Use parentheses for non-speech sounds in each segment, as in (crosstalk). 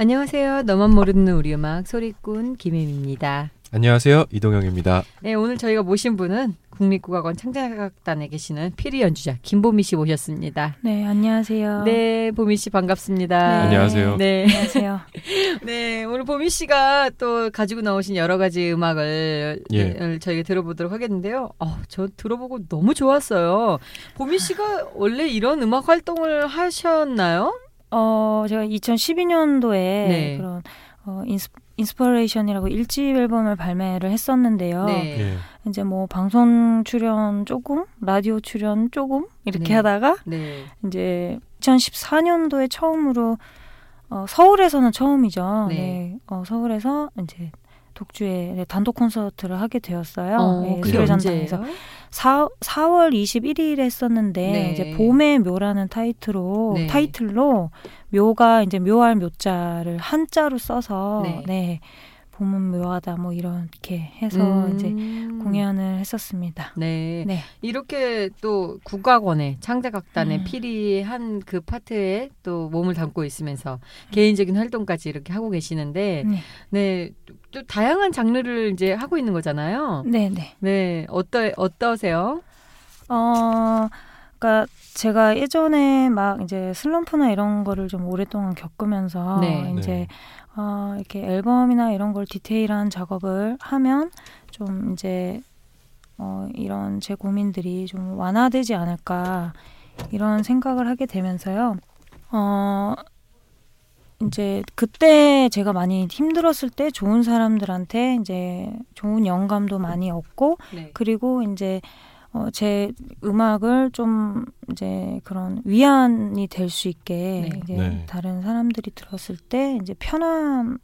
안녕하세요. 너만 모르는 우리 음악 소리꾼 김혜미입니다. 안녕하세요. 이동영입니다. 네, 오늘 저희가 모신 분은 국립국악원 창작악단에 계시는 피리 연주자 김보미 씨 모셨습니다. 네, 안녕하세요. 네, 보미 씨 반갑습니다. 네. 안녕하세요. 네. 안녕하세요. (laughs) 네, 오늘 보미 씨가 또 가지고 나오신 여러 가지 음악을 예. 네, 저희가 들어보도록 하겠는데요. 어, 저 들어보고 너무 좋았어요. 보미 씨가 원래 이런 음악 활동을 하셨나요? 어, 제가 2012년도에 네. 그런 어, ins, Inspiration이라고 일집 앨범을 발매를 했었는데요. 네. 예. 이제 뭐 방송 출연 조금, 라디오 출연 조금 이렇게 네. 하다가 네. 이제 2014년도에 처음으로 어, 서울에서는 처음이죠. 네. 네. 어, 서울에서 이제 독주회 단독 콘서트를 하게 되었어요. 어, 네. 언제예요? 4, 4월 21일에 했었는데 네. 이제 봄의 묘라는 타이틀로 네. 타이틀로 묘가 이제 묘할 묘자를 한자로 써서 네. 네. 봄은 묘하다 뭐 이렇게 해서 음. 이제 공연을 했었습니다. 네. 네. 이렇게 또 국악원의 창작악단의 음. 필이 한그 파트에 또 몸을 담고 있으면서 개인적인 활동까지 이렇게 하고 계시는데 네. 네. 또 다양한 장르를 이제 하고 있는 거잖아요. 네, 네. 네. 어떠 어떠세요? 어, 그러니까 제가 예전에 막 이제 슬럼프나 이런 거를 좀 오랫동안 겪으면서 네. 이제 네. 어, 이렇게 앨범이나 이런 걸 디테일한 작업을 하면 좀 이제 어, 이런 제 고민들이 좀 완화되지 않을까 이런 생각을 하게 되면서요. 어, 이제 그때 제가 많이 힘들었을 때 좋은 사람들한테 이제 좋은 영감도 많이 얻고 네. 그리고 이제 어, 제 음악을 좀 이제 그런 위안이 될 수 있게 네. 이제 네. 다른 사람들이 들었을 때 이제 편안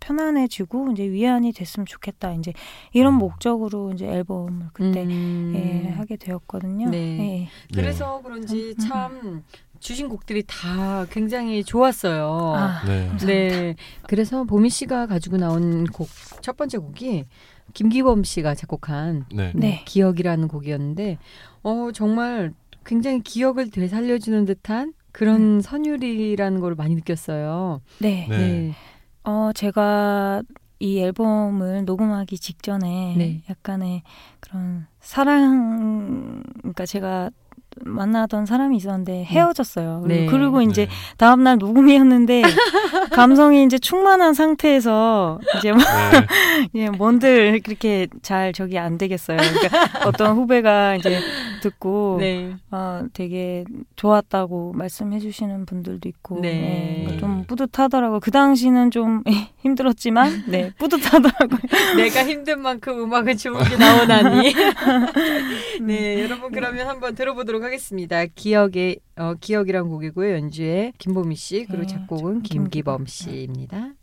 편안해지고 이제 위안이 됐으면 좋겠다 이제 이런 음. 목적으로 이제 앨범을 그때 음. 예, 하게 되었거든요. 네. 예. 그래서 그런지 음, 음, 참 주신 곡들이 다 굉장히 좋았어요. 아, 네. 감사합니다. 네. 그래서 보미 씨가 가지고 나온 곡 첫 번째 곡이 김기범 씨가 작곡한 네. 네. 기억이라는 곡이었는데 어 정말 굉장히 기억을 되살려주는 듯한 그런 선율이라는 걸 많이 느꼈어요. 네. 네. 네. 어, 제가 이 앨범을 녹음하기 직전에 네. 약간의 그런 사랑, 그러니까 제가 만나던 사람이 있었는데 헤어졌어요. 네. 그리고, 그리고 이제 네. 다음 날 녹음이었는데 (laughs) 감성이 이제 충만한 상태에서 이제 뭐 네. (laughs) 예, 뭔들 그렇게 잘 저기 안 되겠어요. 그러니까 어떤 후배가 이제 듣고 네. 어, 되게 좋았다고 말씀해 주시는 분들도 있고 네. 네, 그러니까 좀 뿌듯하더라고요. 그 당시는 좀 (laughs) 힘들었지만 네, 뿌듯하더라고요. 내가 힘든 만큼 음악은 좋은 게 나오나니. 네, 여러분 그러면 한번 들어보도록 하겠습니다. 기억의 어, 기억이란 곡이고요. 연주에 김보미 씨 그리고 네, 작곡은 김기범. 김기범 씨입니다.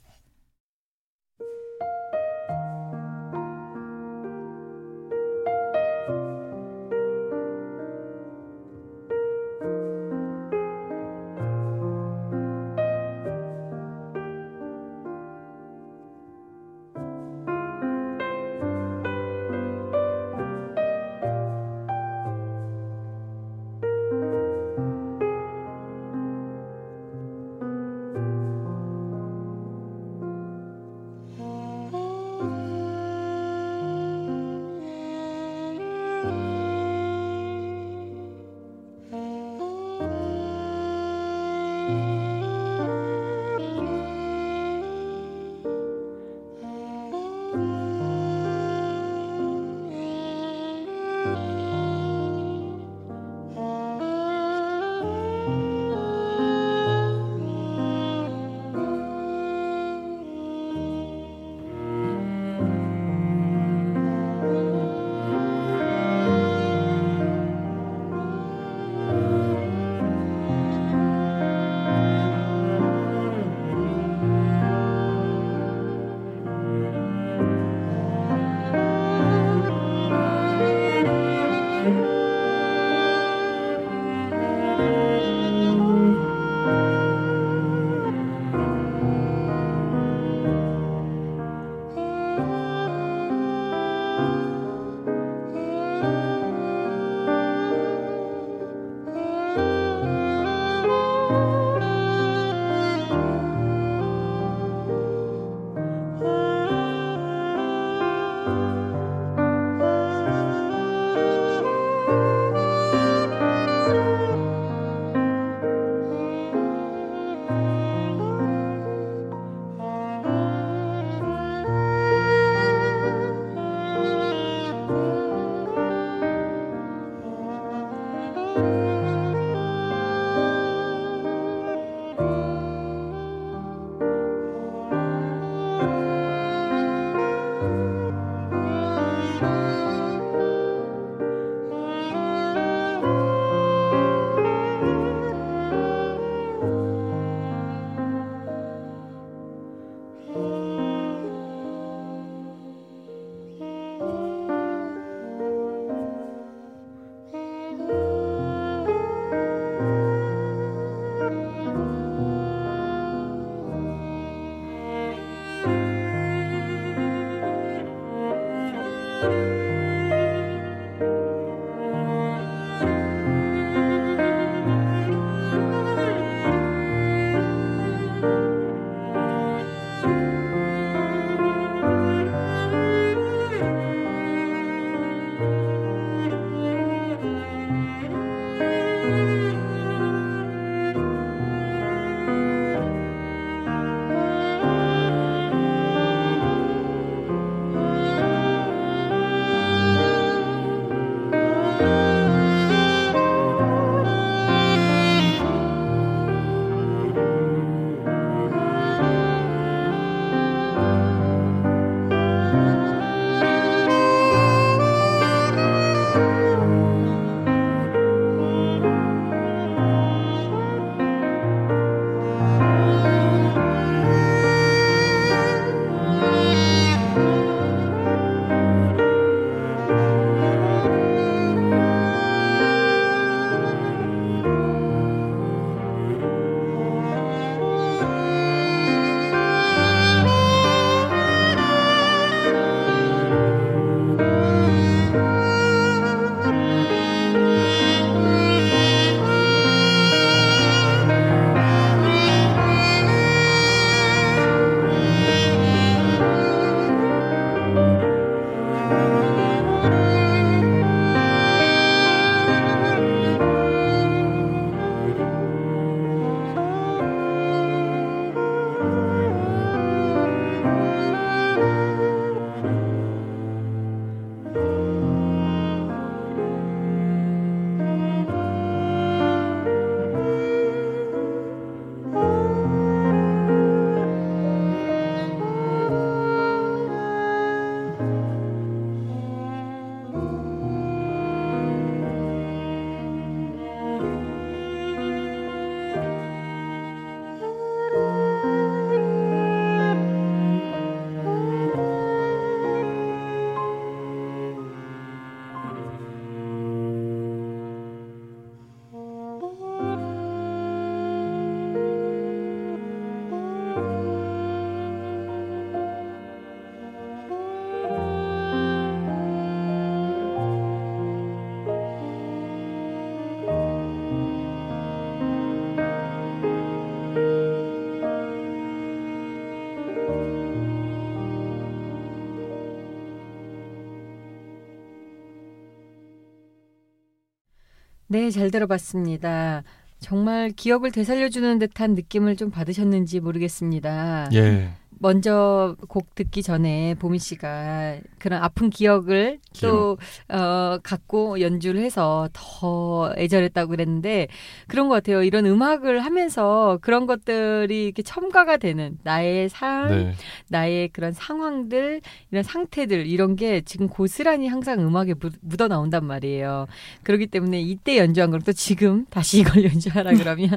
네, 잘 들어봤습니다. 정말 기억을 되살려주는 듯한 느낌을 좀 받으셨는지 모르겠습니다. 예. 먼저 곡 듣기 전에 보미 씨가 그런 아픈 기억을 또 어, 갖고 연주를 해서 더 애절했다고 그랬는데 그런 것 같아요. 이런 음악을 하면서 그런 것들이 이렇게 첨가가 되는 나의 삶, 네. 나의 그런 상황들, 이런 상태들 이런 게 지금 고스란히 항상 음악에 묻, 묻어 나온단 말이에요. 그렇기 때문에 이때 연주한 걸또 지금 다시 이걸 (laughs) 연주하라 그러면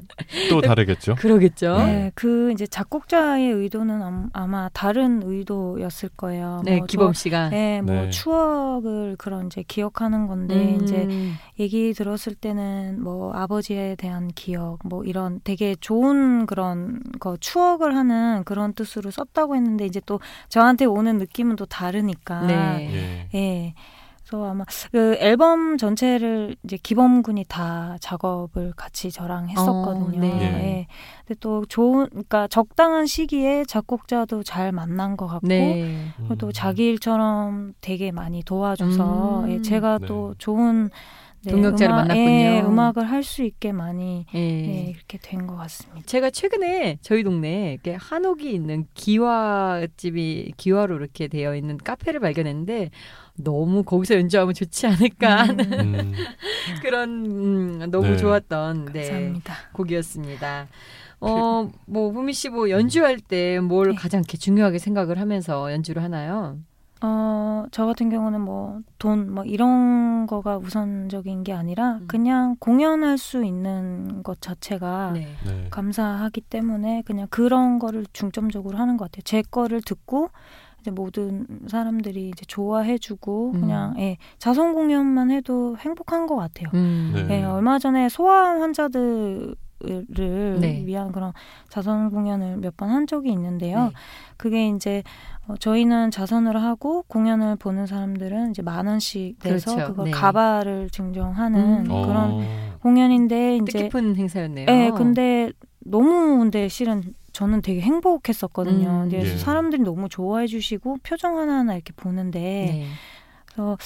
또 다르겠죠? (laughs) 그러겠죠. 네, 그 이제 작곡자의 의도는 암- 아마 다른 의도였을 거예요. 네, 뭐 기범 저- 씨가. 네, 뭐 네. 추억을 그런 이제 기억하는 건데 음, 이제 얘기 들었을 때는 뭐 아버지에 대한 기억 뭐 이런 되게 좋은 그런 거 추억을 하는 그런 뜻으로 썼다고 했는데 이제 또 저한테 오는 느낌은 또 다르니까 네. 예. 예. 그래서 아마 그 앨범 전체를 이제 기범군이 다 작업을 같이 저랑 했었거든요. 어, 네. 예. 근데 또 좋은 그러니까 적당한 시기에 작곡자도 잘 만난 것 같고 네. 그리고 또 음. 자기 일처럼 되게 많이 도와줘서 음. 예, 제가 네. 또 좋은 동역자를 음악, 만났군요. 예, 음악을 할 수 있게 많이 예. 예, 이렇게 된 것 같습니다. 제가 최근에 저희 동네에 이렇게 한옥이 있는 기와집이 기와로 이렇게 되어 있는 카페를 발견했는데 너무 거기서 연주하면 좋지 않을까 하는 음, 음. (laughs) 그런 음, 너무 네. 좋았던 네, 감사합니다. 곡이었습니다. 어, 뭐 보미 씨 뭐 연주할 때뭘 네. 가장 이렇게 중요하게 생각을 하면서 연주를 하나요? 어, 저 같은 경우는 뭐 돈 뭐 이런 거가 우선적인 게 아니라 음. 그냥 공연할 수 있는 것 자체가 네. 네. 감사하기 때문에 그냥 그런 거를 중점적으로 하는 것 같아요. 제 거를 듣고 이제 모든 사람들이 이제 좋아해주고 음. 그냥 예, 자선 공연만 해도 행복한 것 같아요. 음. 네. 예, 얼마 전에 소아암 환자들을 네. 위한 그런 자선 공연을 몇 번 한 적이 있는데요. 네. 그게 이제 어, 저희는 자선을 하고 공연을 보는 사람들은 이제 만 원씩 내서 그렇죠. 그걸 네. 가발을 증정하는 음. 그런 어. 공연인데 이제 뜻깊은 행사였네요. 예, 근데 너무 근데 실은 저는 되게 행복했었거든요. 음. 그래서 예. 사람들이 너무 좋아해 주시고 표정 하나하나 이렇게 보는데 네. 그래서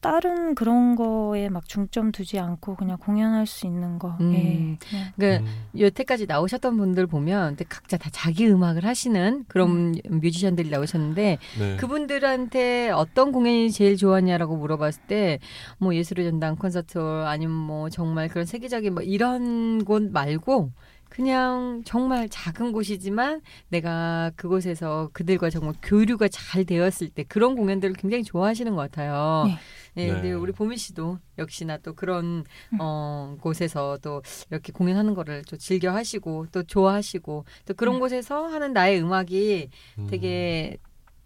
다른 그런 거에 막 중점 두지 않고 그냥 공연할 수 있는 거. 음. 예. 그러니까 음. 여태까지 나오셨던 분들 보면 근데 각자 다 자기 음악을 하시는 그런 뮤지션들이 나오셨는데 네. 그분들한테 어떤 공연이 제일 좋았냐라고 물어봤을 때 뭐 예술의 전당 콘서트홀 아니면 뭐 정말 그런 세계적인 뭐 이런 곳 말고 그냥 정말 작은 곳이지만 내가 그곳에서 그들과 정말 교류가 잘 되었을 때 그런 공연들을 굉장히 좋아하시는 것 같아요. 네. 네, 근데 네. 우리 보미 씨도 역시나 또 그런 음. 어 곳에서 또 이렇게 공연하는 거를 또 즐겨 하시고 또 좋아하시고 또 그런 음. 곳에서 하는 나의 음악이 음. 되게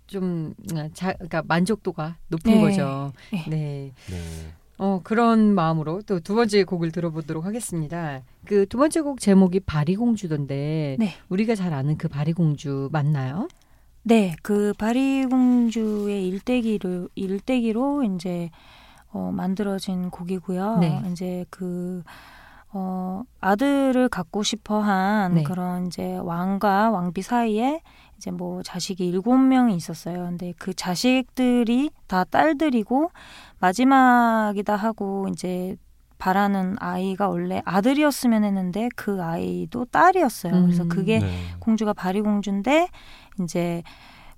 좀 자, 그러니까 만족도가 높은 네. 거죠. 네. 네. 네. 어, 그런 마음으로 또 두 번째 곡을 들어보도록 하겠습니다. 그 두 번째 곡 제목이 바리공주던데 네. 우리가 잘 아는 그 바리공주 맞나요? 네, 그 바리 공주의 일대기로 일대기로 이제 어, 만들어진 곡이고요. 네. 이제 그 어, 아들을 갖고 싶어 한 네. 그런 이제 왕과 왕비 사이에 이제 뭐 자식이 일곱 명이 있었어요. 근데 그 자식들이 다 딸들이고 마지막이다 하고 이제 바라는 아이가 원래 아들이었으면 했는데 그 아이도 딸이었어요. 그래서 음. 그게 네. 공주가 바리 공주인데 이제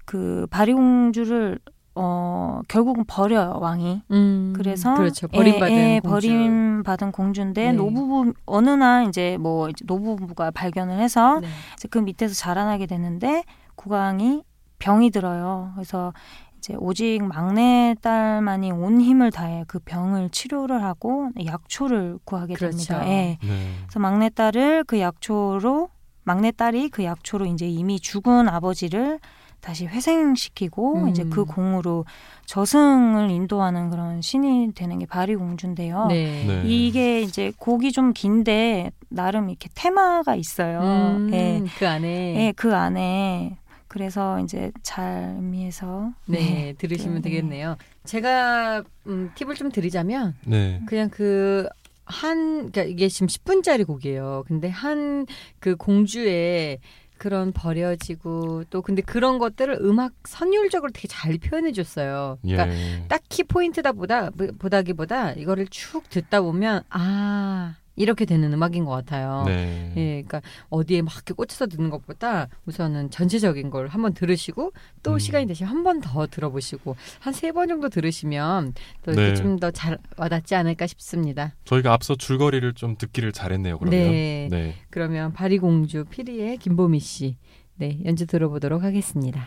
그 바리공주를 어 결국은 버려요 왕이. 음, 그래서 그렇죠. 버림받은 예, 예, 공주. 버림받은 공주인데 네. 노부부 어느 날 이제 뭐 이제 노부부가 발견을 해서 네. 이제 그 밑에서 자라나게 되는데 국왕이 병이 들어요. 그래서 이제 오직 막내 딸만이 온 힘을 다해 그 병을 치료를 하고 약초를 구하게 그렇죠. 됩니다. 예. 네. 그래서 막내 딸을 그 약초로 막내 딸이 그 약초로 이제 이미 죽은 아버지를 다시 회생시키고 음. 이제 그 공으로 저승을 인도하는 그런 신이 되는 게 바리공주인데요. 네. 네. 이게 이제 곡이 좀 긴데 나름 이렇게 테마가 있어요. 음, 예. 그 안에 예, 그 안에 그래서 이제 잘 의미해서 네, 들으시면 네. 되겠네요. 제가 음, 팁을 좀 드리자면 네. 그냥 그 한, 그러니까 이게 지금 10분짜리 곡이에요. 근데 한 그 공주의 그런 버려지고 또 근데 그런 것들을 음악 선율적으로 되게 잘 표현해 줬어요. 예. 그러니까 딱히 포인트다 보다 보다기보다 이거를 쭉 듣다 보면 아 이렇게 되는 음악인 것 같아요. 네. 예, 그러니까 어디에 막 이렇게 꽂혀서 듣는 것보다 우선은 전체적인 걸 한번 들으시고 또 음. 시간이 되시면 한 번 더 들어보시고 한 세 번 정도 들으시면 또 네. 좀더 잘 와닿지 않을까 싶습니다. 저희가 앞서 줄거리를 좀 듣기를 잘했네요. 그러면. 네. 네. 그러면 바리공주 피리의 김보미 씨, 네 연주 들어보도록 하겠습니다.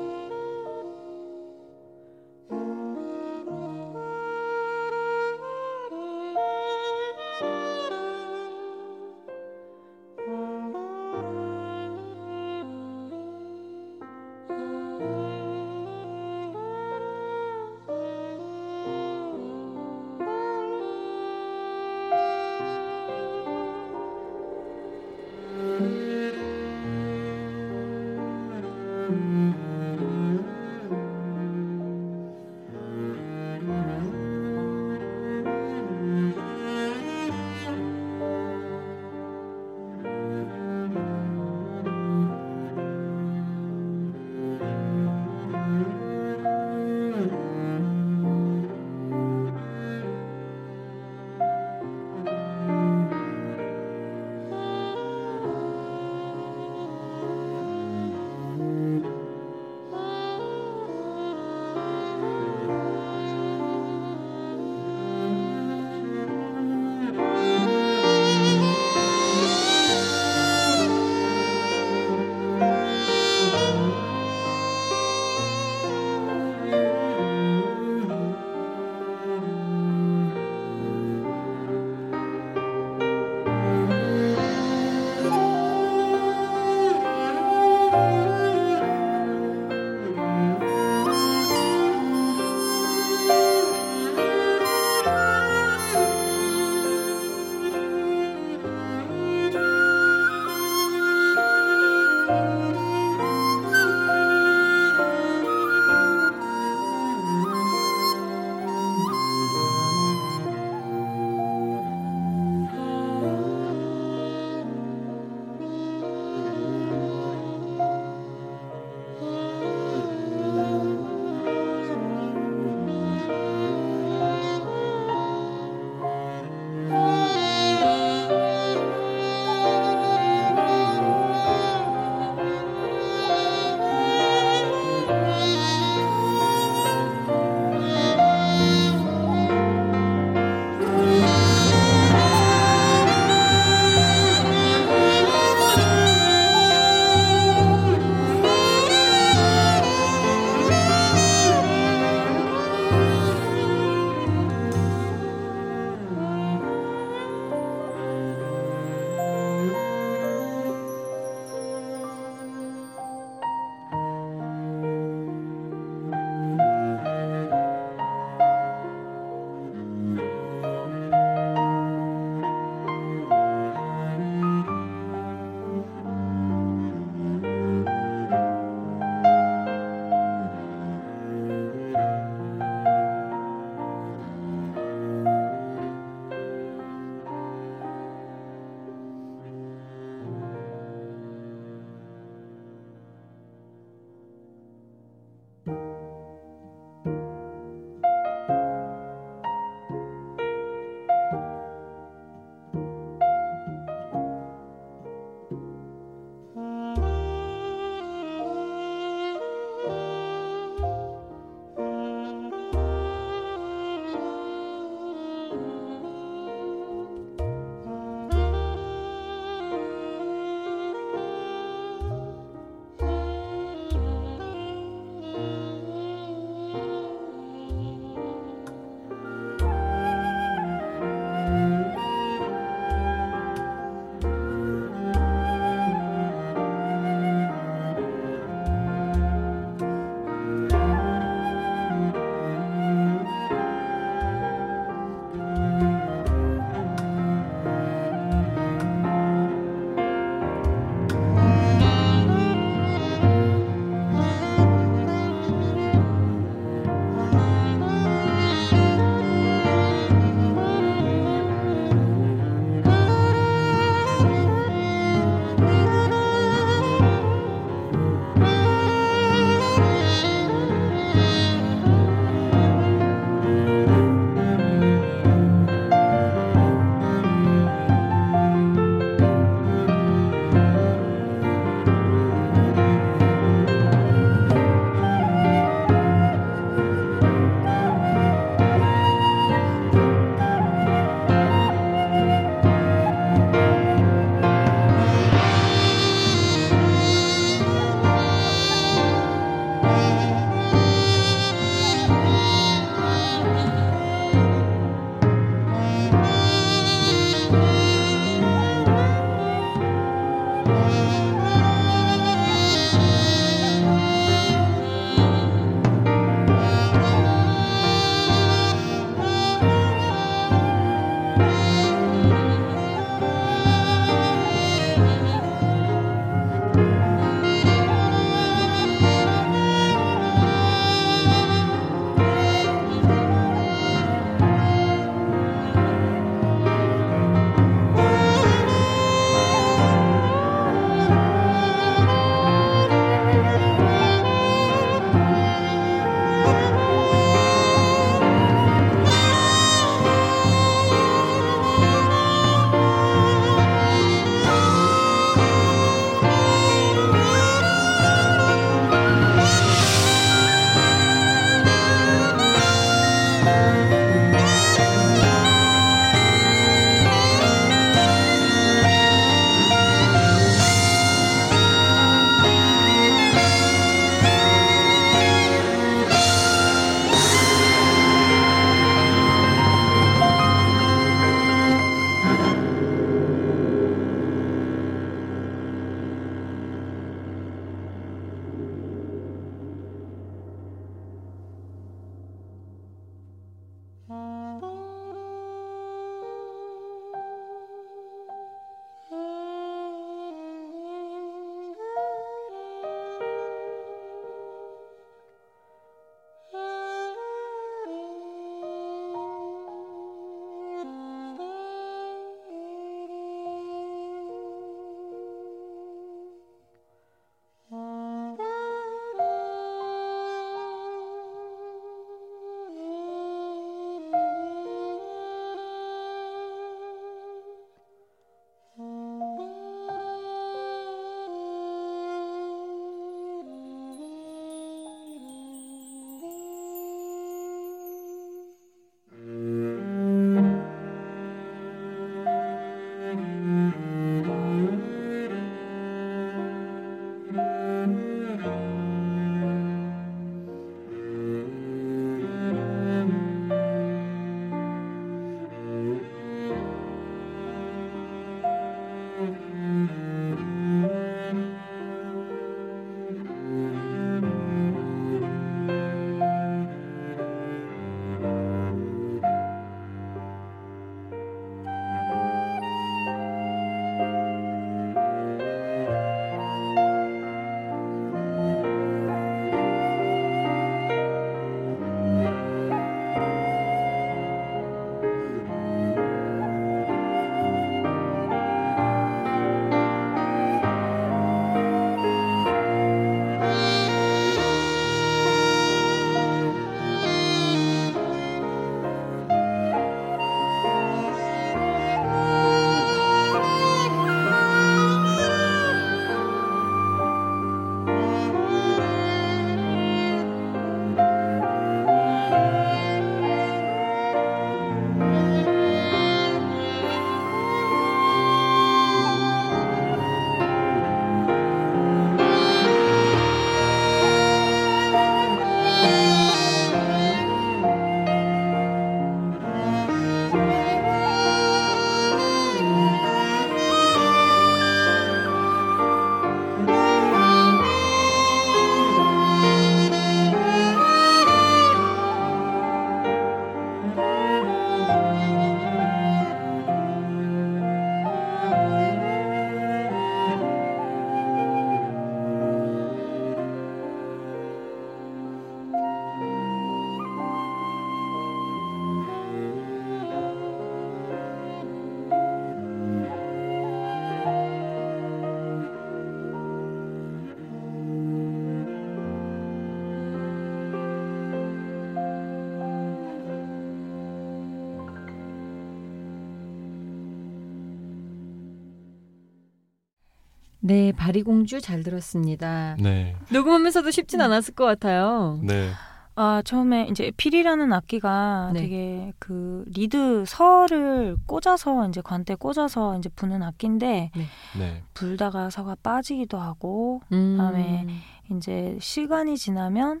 네, 바리공주 잘 들었습니다. 네. 녹음하면서도 쉽진 않았을 것 같아요. 네. 아 처음에 이제 피리라는 악기가 네. 되게 그 리드 서를 꽂아서 이제 관대 꽂아서 이제 부는 악기인데 네. 불다가 서가 빠지기도 하고 음. 그다음에 이제 시간이 지나면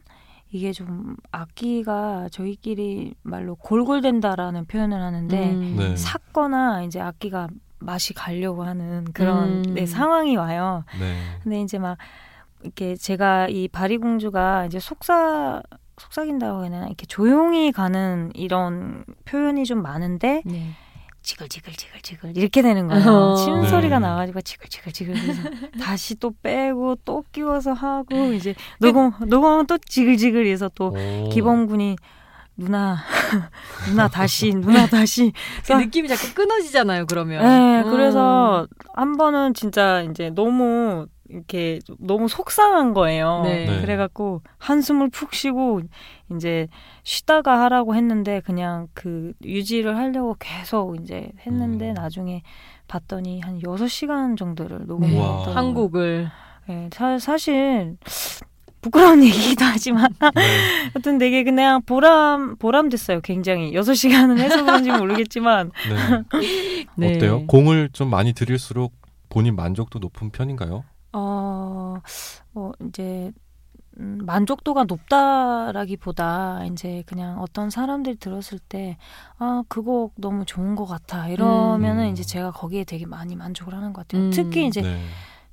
이게 좀 악기가 저희끼리 말로 골골된다라는 표현을 하는데 음. 네. 삭거나 이제 악기가 맛이 가려고 하는 그런 음. 네, 상황이 와요. 네. 근데 이제 막 이렇게 제가 이 바리 공주가 이제 속삭 속삭인다고 해야 되나 이렇게 조용히 가는 이런 표현이 좀 많은데 네. 지글지글지글지글 이렇게 되는 거예요. 어. 치는 소리가 네. 나가지고 지글지글지글 (laughs) 다시 또 빼고 또 끼워서 하고 이제 녹음 녹음하면 또 지글지글해서 또 오. 기범군이 누나 (laughs) 누나 다시 누나 다시 그 느낌이 자꾸 끊어지잖아요. 그러면. 네, 음. 그래서 한 번은 진짜 이제 너무 이렇게 너무 속상한 거예요. 네. 네. 그래갖고 한숨을 푹 쉬고 이제 쉬다가 하라고 했는데 그냥 그 유지를 하려고 계속 이제 했는데 음. 나중에 봤더니 한 6시간 정도를 네. 우와. 한 곡을 네, 사, 사실 부끄러운 (laughs) 얘기기도 하지만 네. 하여튼 되게 그냥 보람 보람 됐어요. 굉장히 6시간은 해서 그런지 모르겠지만 네. (laughs) 네. 어때요? 공을 좀 많이 들일수록 본인 만족도 높은 편인가요? 어, 뭐 이제 음, 만족도가 높다라기보다 이제 그냥 어떤 사람들이 들었을 때 아, 그 곡 너무 좋은 것 같아. 이러면은 음. 이제 제가 거기에 되게 많이 만족을 하는 것 같아요. 음. 특히 이제 네.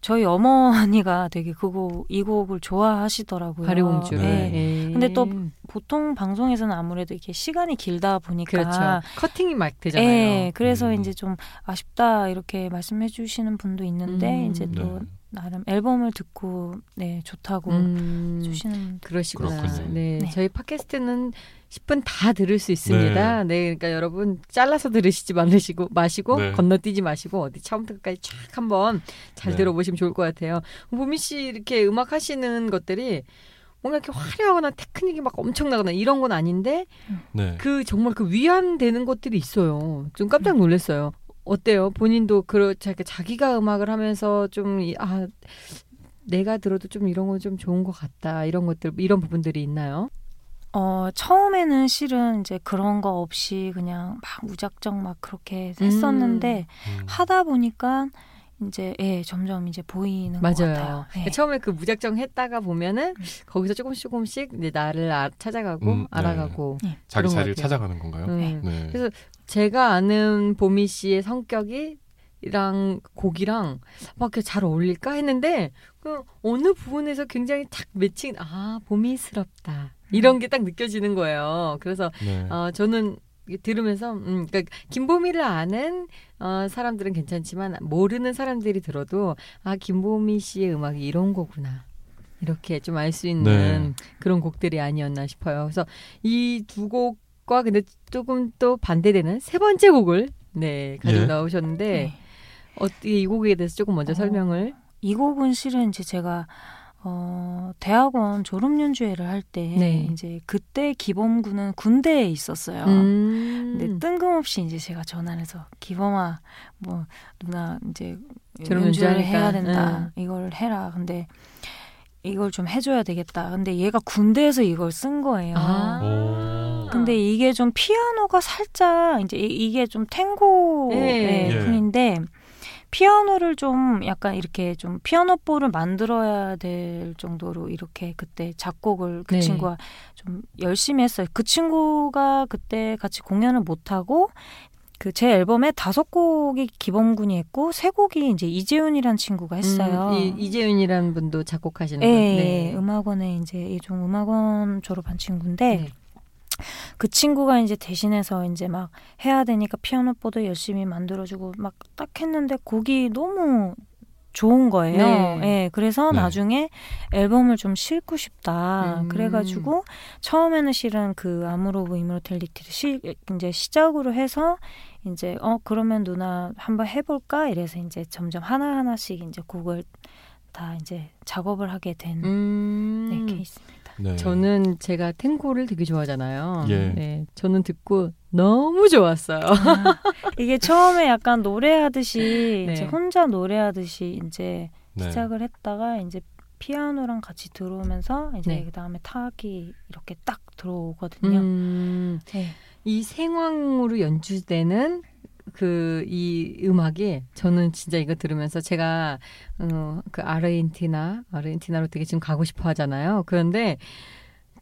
저희 어머니가 되게 그곡 이 곡을 좋아하시더라고요. 바리공주를. 네. 예. 근데 또 보통 방송에서는 아무래도 이렇게 시간이 길다 보니까 그렇죠. 커팅이 막 되잖아요. 예, 그래서 음. 이제 좀 아쉽다 이렇게 말씀해 주시는 분도 있는데 음. 이제 또 네. 나름 앨범을 듣고 네 좋다고 음. 해주시는 그러시구나. 그렇군요. 네, 네. 저희 팟캐스트는 10분 다 들을 수 있습니다. 네. 그러니까 여러분 잘라서 들으시지 마시고 마시고 네. 건너뛰지 마시고 어디 처음부터 끝까지 쫙 한번 잘 네. 들어보시면 좋을 것 같아요. 보미 씨 이렇게 음악 하시는 것들이 뭔가 이렇게 화려하거나 테크닉이 막 엄청나거나 이런 건 아닌데 네. 그 정말 그 위안되는 것들이 있어요. 좀 깜짝 놀랐어요. 어때요? 본인도 그렇 자기 자기가 음악을 하면서 좀아 내가 들어도 좀 이런 건 좀 좋은 것 같다 이런 것들 이런 부분들이 있나요? 어 처음에는 실은 이제 그런 거 없이 그냥 막 무작정 막 그렇게 했었는데 음. 하다 보니까 이제 예 점점 이제 보이는 것 같아요. 맞아요. 예. 처음에 그 무작정 했다가 보면은 거기서 조금씩 조금씩 이제 나를 아- 찾아가고 음, 네. 알아가고 자기 그런 것 자리를. 찾아가는 건가요? 음. 네. 그래서 제가 아는 보미 씨의 성격이 이 랑 곡이랑 막 이렇게 잘 어울릴까 했는데 그 어느 부분에서 굉장히 탁 매칭 아 보미스럽다 이런 게 딱 느껴지는 거예요. 그래서 네. 어 저는 들으면서 음 그러니까 김보미를 아는 어 사람들은 괜찮지만 모르는 사람들이 들어도 아 김보미 씨의 음악이 이런 거구나. 이렇게 좀 알 수 있는 네. 그런 곡들이 아니었나 싶어요. 그래서 이 두 곡과 근데 조금 또 반대되는 세 번째 곡을 네 가지고 예. 나오셨는데 네. 어떻게 이 곡에 대해서 조금 먼저 어, 설명을 이 곡은 실은 이제 제가 어 대학원 졸업 연주회를 할때 네. 이제 그때 기범군은 군대에 있었어요. 음. 근데 뜬금없이 이제 제가 전화를 해서 기범아 뭐 누나 이제 졸업 연주를 연주하니까. 해야 된다 이걸 해라 근데 이걸 좀 해줘야 되겠다 근데 얘가 군대에서 이걸 쓴 거예요 아. 오. 근데 이게 좀 피아노가 살짝 이제 이- 이게 좀 탱고의 네. 예. 분인데 피아노를 좀 약간 이렇게 좀 피아노 볼을 만들어야 될 정도로 이렇게 그때 작곡을 그 네. 친구가 좀 열심히 했어요. 그 친구가 그때 같이 공연을 못 하고 그 제 앨범에 다섯 곡이 기범군이 했고 세 곡이 이제 이재훈이란 친구가 했어요. 음, 이, 이재윤이라는 분도 작곡하시는 예, 분. 예, 음악원에 이제 예종 음악원 졸업한 친구인데 네. 그 친구가 이제 대신해서 이제 막 해야 되니까 피아노 보드 열심히 만들어주고 막 딱 했는데 곡이 너무 좋은 거예요. 네. 예, 그래서 네. 나중에 앨범을 좀 싣고 싶다. 음. 그래가지고 처음에는 실은 그 Amor of Immortality를 시, 이제 시작으로 해서 이제 어 그러면 누나 한번 해볼까 이래서 이제 점점 하나 하나씩 이제 곡을 다 이제 작업을 하게 된 음. 네, 케이스입니다. 네. 저는 제가 탱고를 되게 좋아하잖아요. 예. 네, 저는 듣고 너무 좋았어요. 아, 이게 처음에 약간 노래하듯이 네. 이제 혼자 노래하듯이 이제 네. 시작을 했다가 이제 피아노랑 같이 들어오면서 이제 네. 그다음에 타악이 이렇게 딱 들어오거든요. 음, 네. 이 생황으로 연주되는 그 이 음악이 저는 진짜 이거 들으면서 제가 어, 그 아르헨티나 아르헨티나로 되게 지금 가고 싶어 하잖아요. 그런데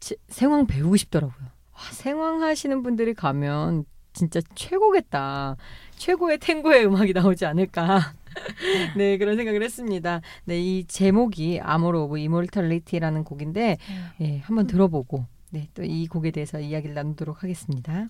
제- 생황 배우고 싶더라고요. 와, 생황 하시는 분들이 가면 진짜 최고겠다. 최고의 탱고의 음악이 나오지 않을까. (laughs) 네, 그런 생각을 했습니다. 네, 이 제목이 Amor of Immortality라는 곡인데 네. 예, 한번 들어보고 네, 또 이 곡에 대해서 이야기를 나누도록 하겠습니다.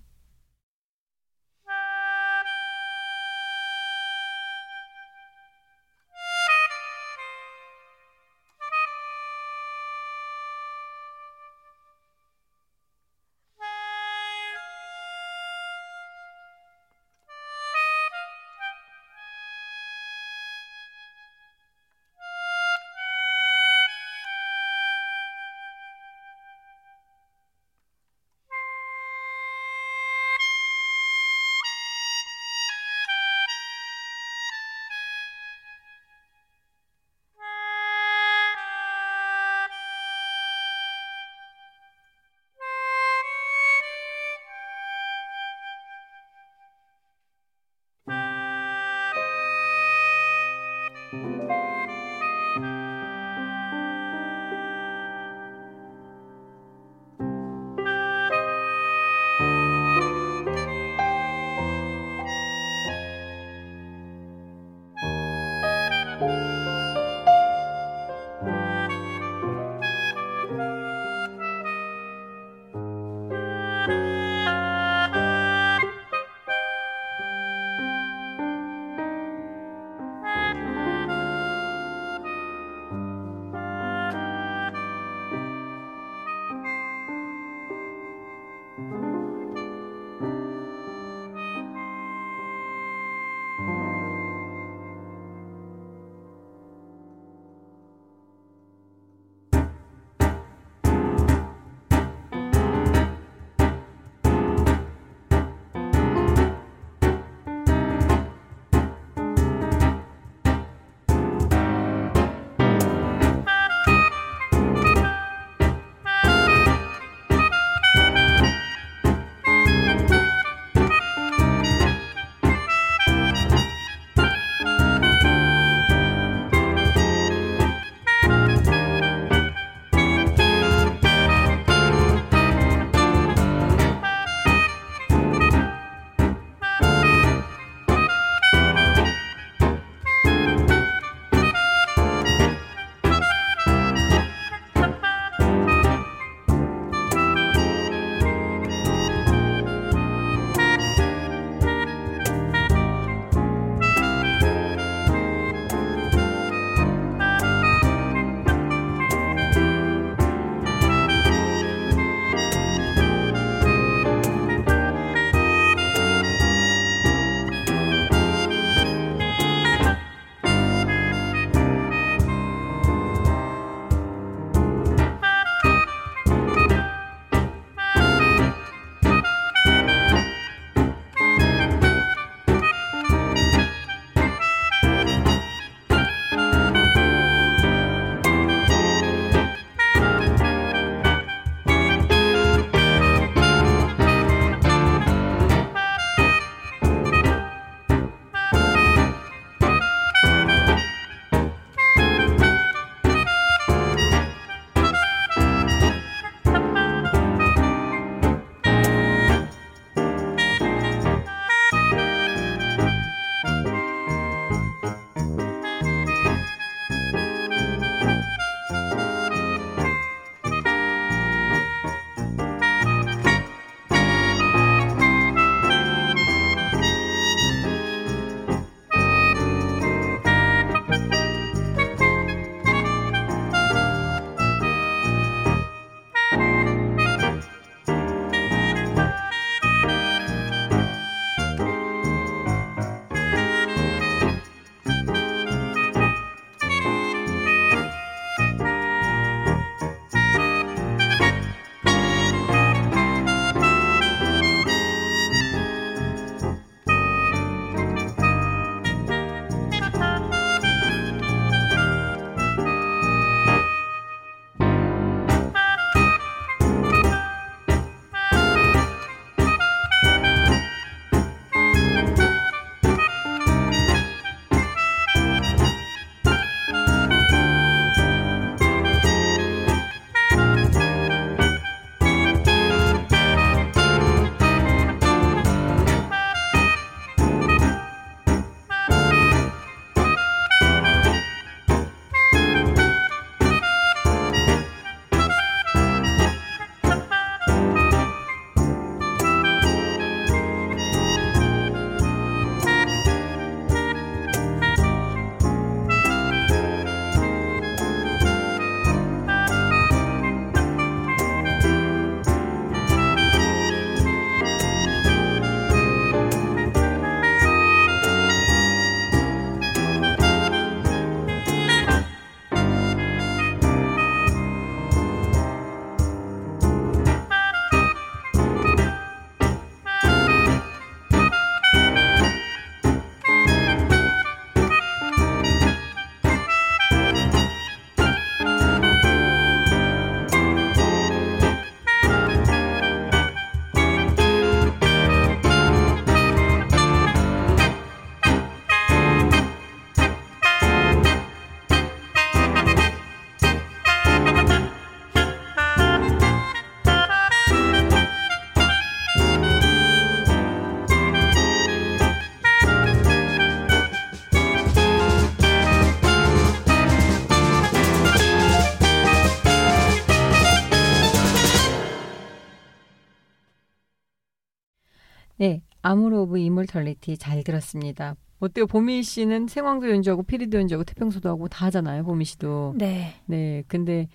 Amor of Immortality 잘 들었습니다. 어때요? 보미 씨는 생황도 연주하고 피리도 연주하고 태평소도 하고 다 하잖아요. 보미 씨도. 네. 네, 근데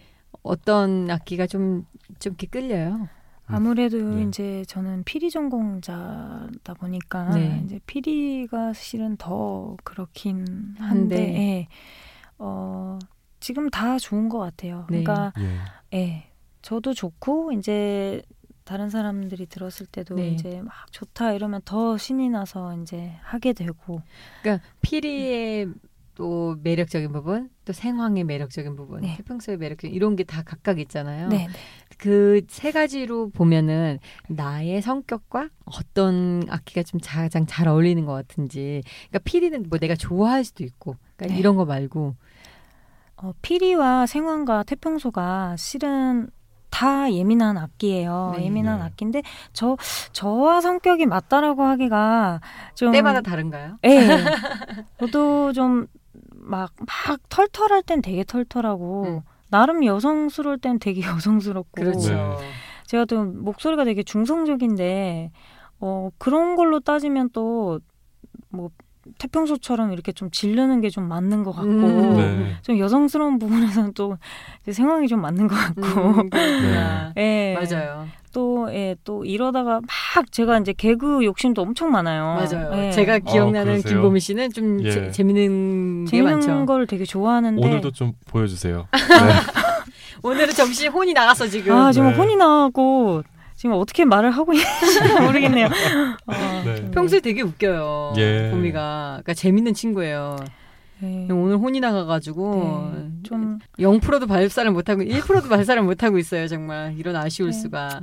어떤 악기가 좀, 좀 이렇게 끌려요? 아무래도 네. 이제 저는 피리 전공자다 보니까 네. 이제 피리가 실은 더 그렇긴 한데. 한데 예. 어, 지금 다 좋은 것 같아요. 네. 그러니까 예. 예, 저도 좋고 이제 다른 사람들이 들었을 때도 네. 이제 막 좋다 이러면 더 신이 나서 이제 하게 되고 그러니까 피리의 또 매력적인 부분, 또 생황의 매력적인 부분, 네. 태평소의 매력적인 이런 게 다 각각 있잖아요. 네, 네. 그세 가지로 보면은 나의 성격과 어떤 악기가 좀 가장 잘 어울리는 것 같은지. 그러니까 피리는 뭐 내가 좋아할 수도 있고, 그러니까 네. 이런 거 말고. 어, 피리와 생황과 태평소가 실은 다 예민한 악기예요. 네. 예민한 네. 악기인데 저 저와 성격이 맞다라고 하기가 좀 때마다 다른가요? 예. 저도 좀막막 털털할 땐 되게 털털하고 음. 나름 여성스러울 땐 되게 (laughs) 여성스럽고 그렇죠. 네. 제가 또 목소리가 되게 중성적인데 어 그런 걸로 따지면 또 뭐 태평소처럼 이렇게 좀 지르는 게 좀 맞는 것 같고 음. 네. 좀 여성스러운 부분에서는 또 이제 생황이 좀 맞는 것 같고 음, 그렇구나. 예. (laughs) 맞아요. 또, 예, 또 이러다가 막 제가 이제 개그 욕심도 엄청 많아요. 맞아요. 예. 제가 기억나는 그러세요? 김보미 씨는 좀 예. 재- 재밌는 게 재밌는 많죠. 걸 되게 좋아하는데 오늘도 좀 보여주세요. (laughs) 오늘은 정신 혼이 나갔어 지금. 아 지금 네. 혼이 나고 지금 어떻게 말을 하고 있는지 (laughs) 모르겠네요. (laughs) 어, 네. 좀, 평소에 되게 웃겨요. 예. 보미가. 그러니까 재밌는 친구예요. 예, 오늘 혼이 나가가지고 네, 좀 0%도 발사를 못하고 1%도 발사를 못하고 있어요. 정말 이런 아쉬울 네. 수가.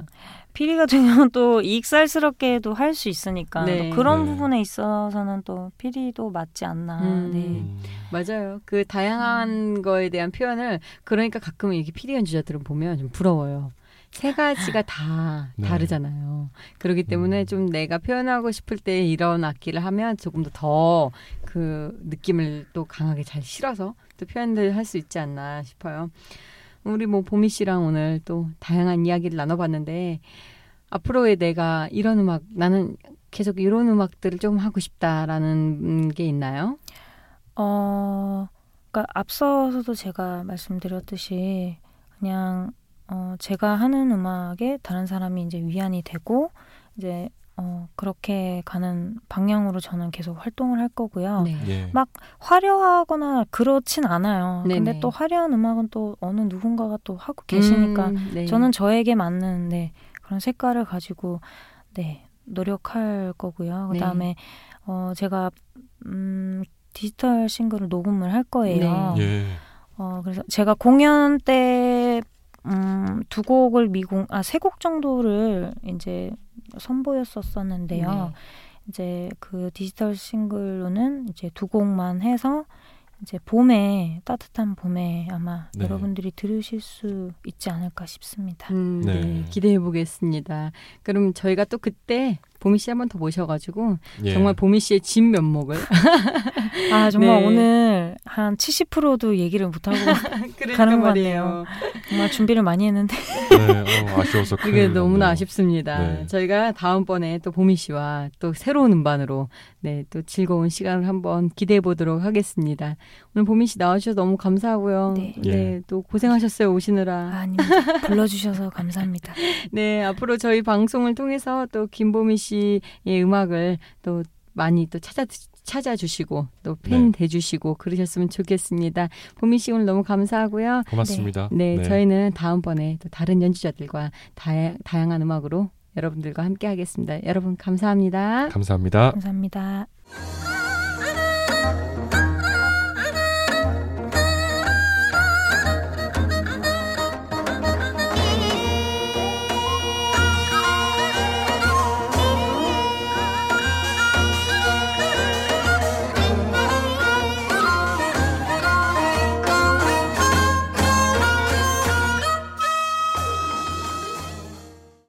피리 같은 경우는 또 익살스럽게도 할 수 있으니까 네. 또 그런 네. 부분에 있어서는 또 피리도 맞지 않나. 음. 네. 음. 맞아요. 그 다양한 거에 대한 표현을 그러니까 가끔은 이렇게 피리 연주자들은 보면 좀 부러워요. 세 가지가 다 (laughs) 네. 다르잖아요. 그렇기 때문에 음. 좀 내가 표현하고 싶을 때 이런 악기를 하면 조금 더더그 느낌을 또 강하게 잘 실어서 또 표현을 할수 있지 않나 싶어요. 우리 뭐 보미 씨랑 오늘 또 다양한 이야기를 나눠봤는데 앞으로의 내가 이런 음악 나는 계속 이런 음악들을 좀 하고 싶다라는 게 있나요? 어, 그러니까 앞서서도 제가 말씀드렸듯이 그냥 어, 제가 하는 음악에 다른 사람이 이제 위안이 되고 이제 어, 그렇게 가는 방향으로 저는 계속 활동을 할 거고요. 네. 예. 막 화려하거나 그렇진 않아요. 네네. 근데 또 화려한 음악은 또 어느 누군가가 또 하고 계시니까 음, 네. 저는 저에게 맞는 네, 그런 색깔을 가지고 네, 노력할 거고요. 네. 그다음에 어 제가 음 디지털 싱글을 녹음을 할 거예요. 네. 예. 어 그래서 제가 공연 때 음, 두 곡을 미공 아 세 곡 정도를 이제 선보였었었는데요. 네. 이제 그 디지털 싱글로는 이제 두 곡만 해서 이제 봄에 따뜻한 봄에 아마 네. 여러분들이 들으실 수 있지 않을까 싶습니다. 음, 네. 네. 기대해 보겠습니다. 그럼 저희가 또 그때 보미 씨 한 번 더 모셔가지고 예. 정말 보미 씨의 진 면목을 (laughs) 아 정말 네. 오늘 한 70%도 얘기를 못 하고 (laughs) 그러니까 가는 것 말이에요. 정말 준비를 많이 했는데 네. 어, 아쉬워서 그게 큰일 너무나 났네요. 아쉽습니다. 네. 저희가 다음번에 또 보미 씨와 또 새로운 음반으로 네, 또 즐거운 시간을 한번 기대해 보도록 하겠습니다. 오늘 보미 씨 나와주셔서 너무 감사하고요. 네. 예. 또 고생하셨어요 오시느라. 아닙니다. 불러주셔서 감사합니다. (laughs) 네, 앞으로 저희 방송을 통해서 또 김보미 씨의 음악을 또 많이 또 찾아 찾아주시고 또 팬 네. 돼주시고 그러셨으면 좋겠습니다. 보미 씨 오늘 너무 감사하고요. 고맙습니다. 네, 저희는 다음번에 또 다른 연주자들과 다양, 다양한 음악으로 여러분들과 함께 하겠습니다. 여러분 감사합니다. 감사합니다. 감사합니다. 아